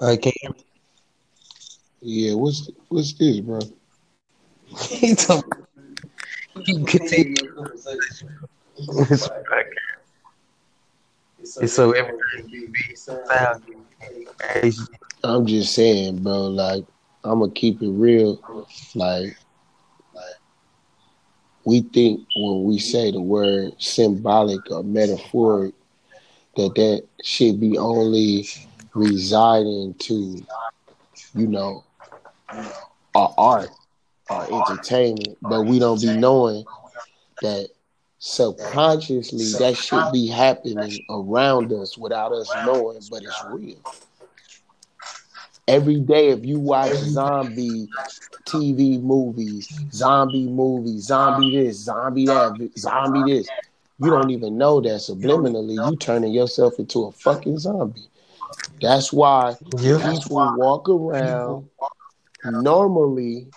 I can't. Yeah, what's what's this, bro? He told me. Continue. It's so everything be sound. I'm just saying, bro. Like, I'm gonna keep it real. Like, Like, we think when we say the word symbolic or metaphoric, that that should be only residing to, you know, our art, our entertainment. But we don't be knowing that subconsciously that should be happening around us without us knowing, but it's real. Every day, if you watch zombie TV movies, zombie movies, zombie this, zombie that, zombie this, you don't even know that subliminally you turning yourself into a fucking zombie. That's why Yeah. people walk around normally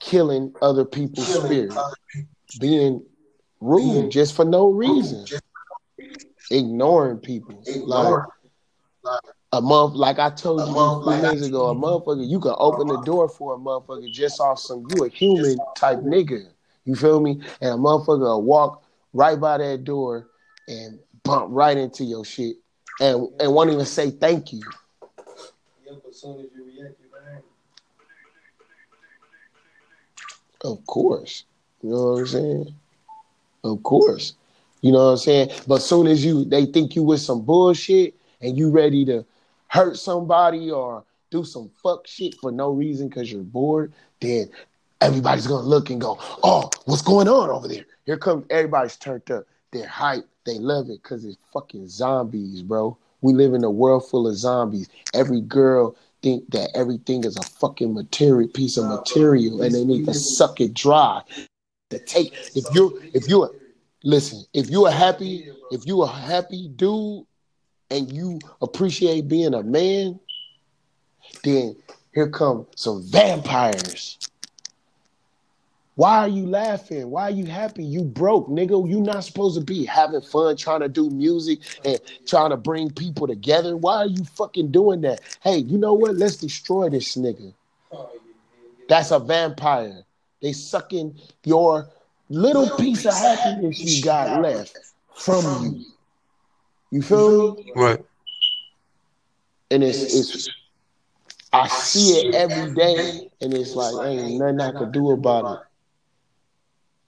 killing other people's spirit, being rude just for no reason, ignoring people. Like a month, like I told you a few minutes ago, a motherfucker, you can open the door for a motherfucker just off some you a human type nigga. You feel me? And a motherfucker will walk right by that door and bump right into your shit and and won't even say thank you. Of course. You know what I'm saying? Of course. You know what I'm saying? But soon as you they think you with some bullshit and you ready to hurt somebody or do some fuck shit for no reason because you're bored, then everybody's gonna look and go, Oh, what's going on over there? Here comes everybody's turned up. They're hyped. They love it because it's fucking zombies, bro. We live in a world full of zombies. Every girl think that everything is a fucking material piece of material and they need to suck it dry. To take if you if you're listen, if you're a happy, if you a happy dude and you appreciate being a man, then here come some vampires. Why are you laughing? Why are you happy? You broke, nigga. You not supposed to be having fun, trying to do music and trying to bring people together. Why are you fucking doing that? Hey, you know what? Let's destroy this nigga. That's a vampire. They sucking your little piece of happiness you got left from you. You feel me? Right. And it's it's I see it every day, and it's like ain't nothing I could do about it.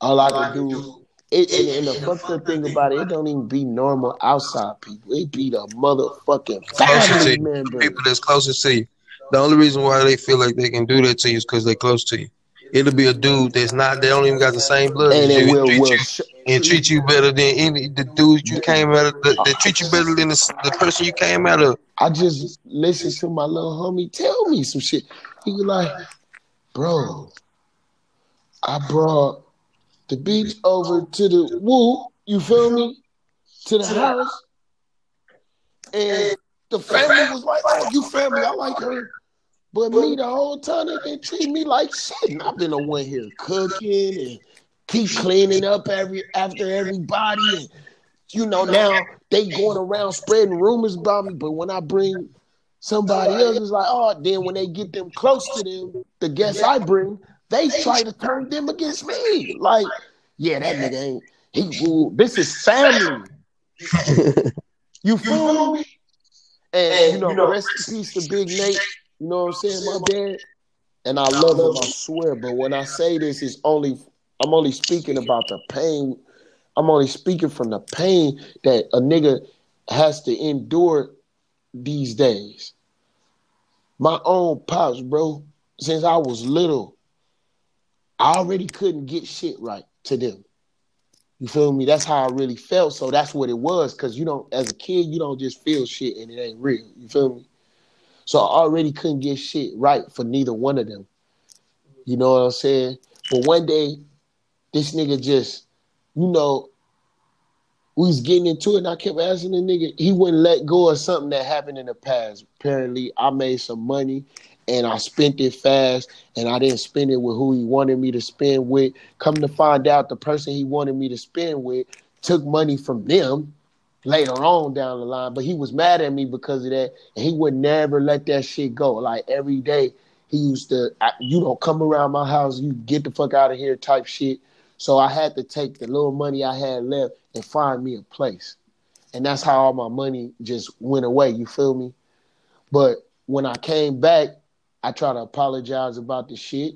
All I can do, it, and, and the fucked up thing about it, it don't even be normal outside people. It be the motherfucking Closest to family you. member. People that's closest to you. The only reason why they feel like they can do that to you is because they're close to you. It'll be a dude that's not. They don't even got the same blood And as it will treat will you sh- and treat you better than any the dude you came out of. The, that treat you better than the, the person you came out of. I just listened to my little homie tell me some shit. He was like, bro, I brought the beach over to the woo, you feel me? To the house. And the family was like, oh, you family, I like her. But me the whole time they been treating me like shit. And I've been the one here cooking and keep cleaning up every after everybody. And you know, now they going around spreading rumors about me. But when I bring somebody else, it's like, oh, then when they get them close to them, the guests I bring, they try to turn them against me. Like, yeah, that nigga ain't he ruled. This is family. You feel me? And you know, rest in peace to Big Nate. You know what I'm saying, my dad. And I love him, I swear. But when I say this, it's only I'm only speaking about the pain. I'm only speaking from the pain that a nigga has to endure these days. My own pops, bro, since I was little, I already couldn't get shit right to them. You feel me? That's how I really felt. So that's what it was. Cause you don't, as a kid, you don't just feel shit and it ain't real. You feel me? So I already couldn't get shit right for neither one of them. You know what I'm saying? But one day, this nigga just, you know, we was getting into it and I kept asking the nigga, he wouldn't let go of something that happened in the past. Apparently, I made some money and I spent it fast and I didn't spend it with who he wanted me to spend with. Come to find out, the person he wanted me to spend with took money from them later on down the line. But he was mad at me because of that, and he would never let that shit go. Like every day, he used to, you don't come around my house, you get the fuck out of here type shit. So I had to take the little money I had left and find me a place. And that's how all my money just went away. You feel me? But when I came back, I tried to apologize about the shit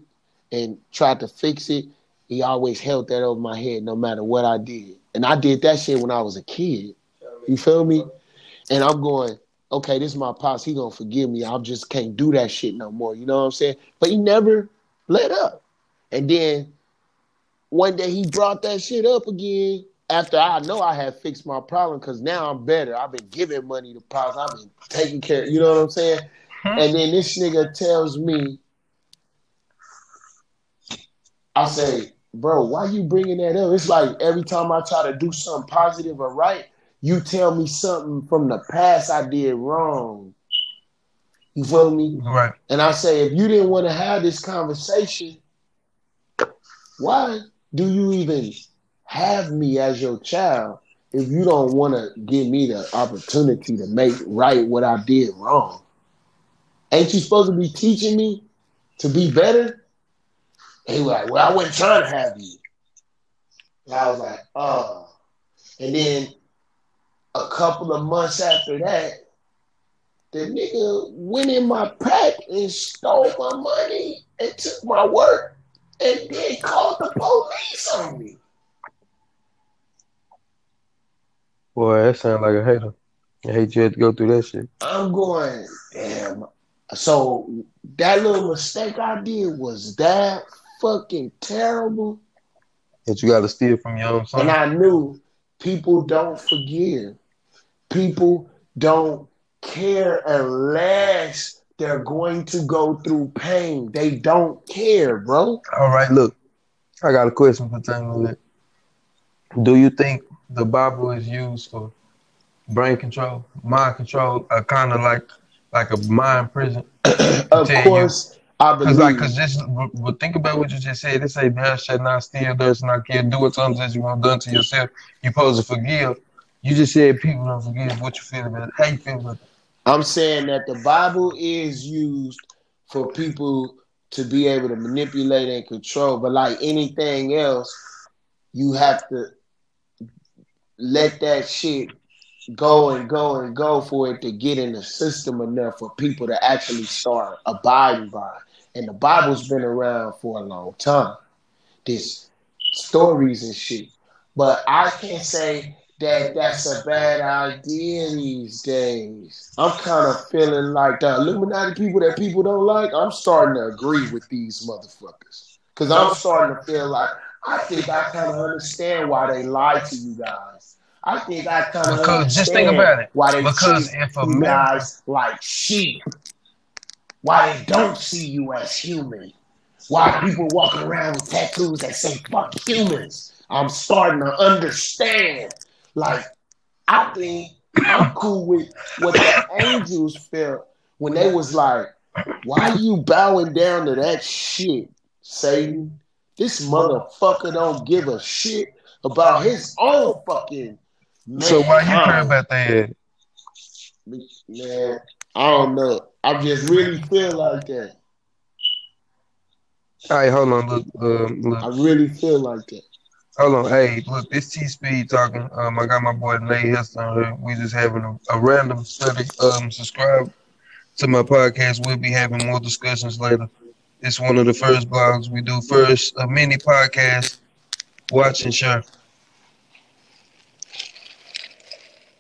and tried to fix it. He always held that over my head no matter what I did. And I did that shit when I was a kid. You feel me? And I'm going, okay, this is my pops. He gonna forgive me. I just can't do that shit no more. You know what I'm saying? But he never let up. And then one day he brought that shit up again after I know I had fixed my problem because now I'm better. I've been giving money to pops. I've been taking care. You know what I'm saying? And then this nigga tells me, I say, bro, why you bringing that up? It's like every time I try to do something positive or right, you tell me something from the past I did wrong. You feel me? Right. And I say, if you didn't want to have this conversation, why do you even have me as your child if you don't want to give me the opportunity to make right what I did wrong? Ain't you supposed to be teaching me to be better? He was like, Well, I wasn't trying to have you. And I was like, Oh. And then a couple of months after that, the nigga went in my pack and stole my money and took my work and then called the police on me. Boy, that sounds like a hater. I hate you had to go through that shit. I'm going, damn. So that little mistake I did was that fucking terrible. That you got to steal from your own son. And I knew people don't forgive. People don't care unless they're going to go through pain. They don't care, bro. All right, look, I got a question for Tango. Do you think the Bible is used for brain control, mind control, uh, kind of like like a mind prison? of course, you, I believe. Cause like, cause just but think about what you just said. They say, "Thou shalt not steal, thou shalt not kill. Do what something as you want done to yourself. You supposed to forgive." You just said people don't forgive. What you feel about it? How you feel about it? I'm saying that the Bible is used for people to be able to manipulate and control, but like anything else, you have to let that shit go and go and go for it to get in the system enough for people to actually start abiding by. And the Bible's been around for a long time. This stories and shit. But I can't say that that's a bad idea these days. I'm kind of feeling like the Illuminati people that people don't like, I'm starting to agree with these motherfuckers. Because I'm starting to feel like I think I kind of understand why they lie to you guys. I think I kind of just think about it. why they because treat a you man- guys like sheep. Why they don't see you as human. Why people walk around with tattoos that say fuck humans. I'm starting to understand. Like, I think I'm cool with what the angels felt when they was like, why you bowing down to that shit, Satan? This motherfucker don't give a shit about his own fucking man. So why you care about that? Man, I don't know. I just really feel like that. All right, hold on. Look, um, look. I really feel like that. Hold on, hey, look, this T Speed talking. Um, I got my boy Nate Heston here. We just having a, a random study. Um, subscribe to my podcast. We'll be having more discussions later. It's one of the first blogs we do first, a mini podcast. Watch and share.